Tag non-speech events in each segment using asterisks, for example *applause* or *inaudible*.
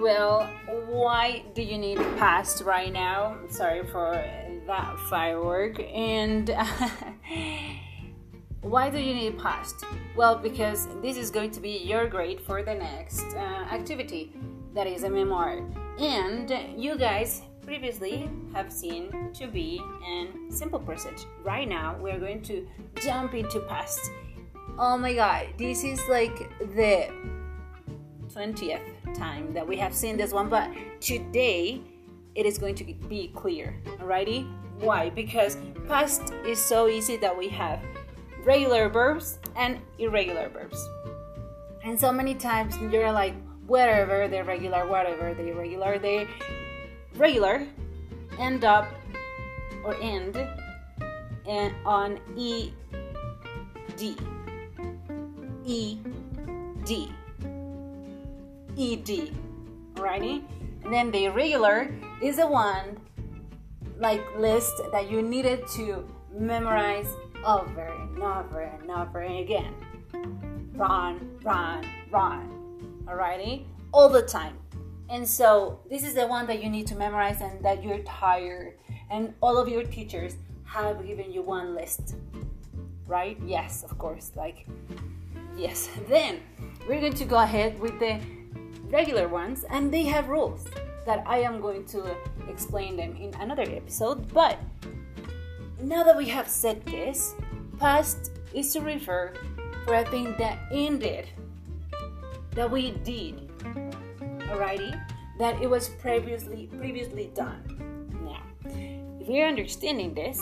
why do you need past right now? Sorry for that firework. And *laughs* why do you need past? Well, because this is going to be your grade for the next uh, activity that is a memoir. And you guys previously have seen to be and simple present. Right now, we're going to jump into past. Oh my god, this is like the 20th time that we have seen this one, but today it is going to be clear. Alrighty? Why? Because past is so easy that we have regular verbs and irregular verbs. And so many times you're like, whatever, the regular, whatever, the irregular, they regular end up or end and on e d e d ed alrighty and then the irregular is the one like list that you needed to memorize over and over and over again run run run alrighty all the time and so this is the one that you need to memorize and that you're tired. And all of your teachers have given you one list. Right? Yes, of course. Like, yes. Then we're going to go ahead with the regular ones, and they have rules that I am going to explain them in another episode. But now that we have said this, past is to refer for a thing that ended, that we did, alrighty, that it was previously previously done. Now, if you're understanding this,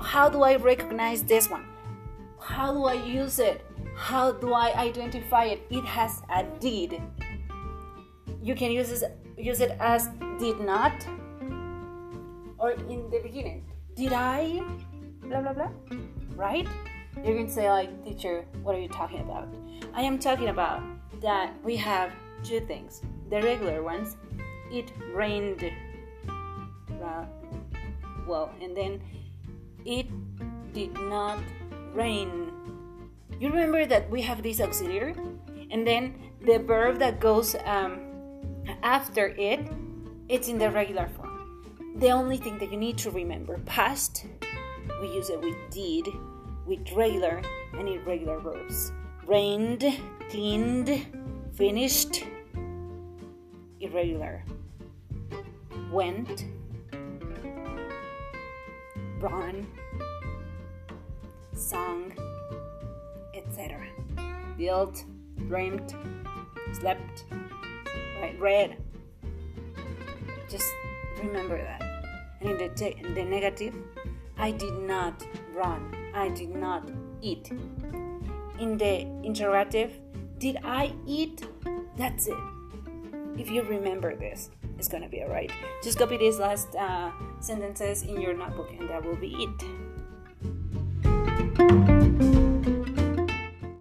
how do I recognize this one? How do I use it? How do I identify it? It has a did. You can use this, use it as did not or in the beginning. Did I? Blah blah blah. Right? You're going to say like, teacher, what are you talking about? I am talking about that we have two things. The regular ones, it rained. Uh, well, and then it did not rain. You remember that we have this auxiliary, and then the verb that goes um, after it, it's in the regular form. The only thing that you need to remember past, we use it with did, with regular and irregular verbs. Rained, cleaned, finished, irregular, went, run, sung, etc. Built, dreamed, slept, right, read. Just remember that. And in the, te- in the negative, I did not run. I did not eat. In the interrogative, did I eat? That's it. If you remember this, it's gonna be alright. Just copy these last uh, sentences in your notebook, and that will be it.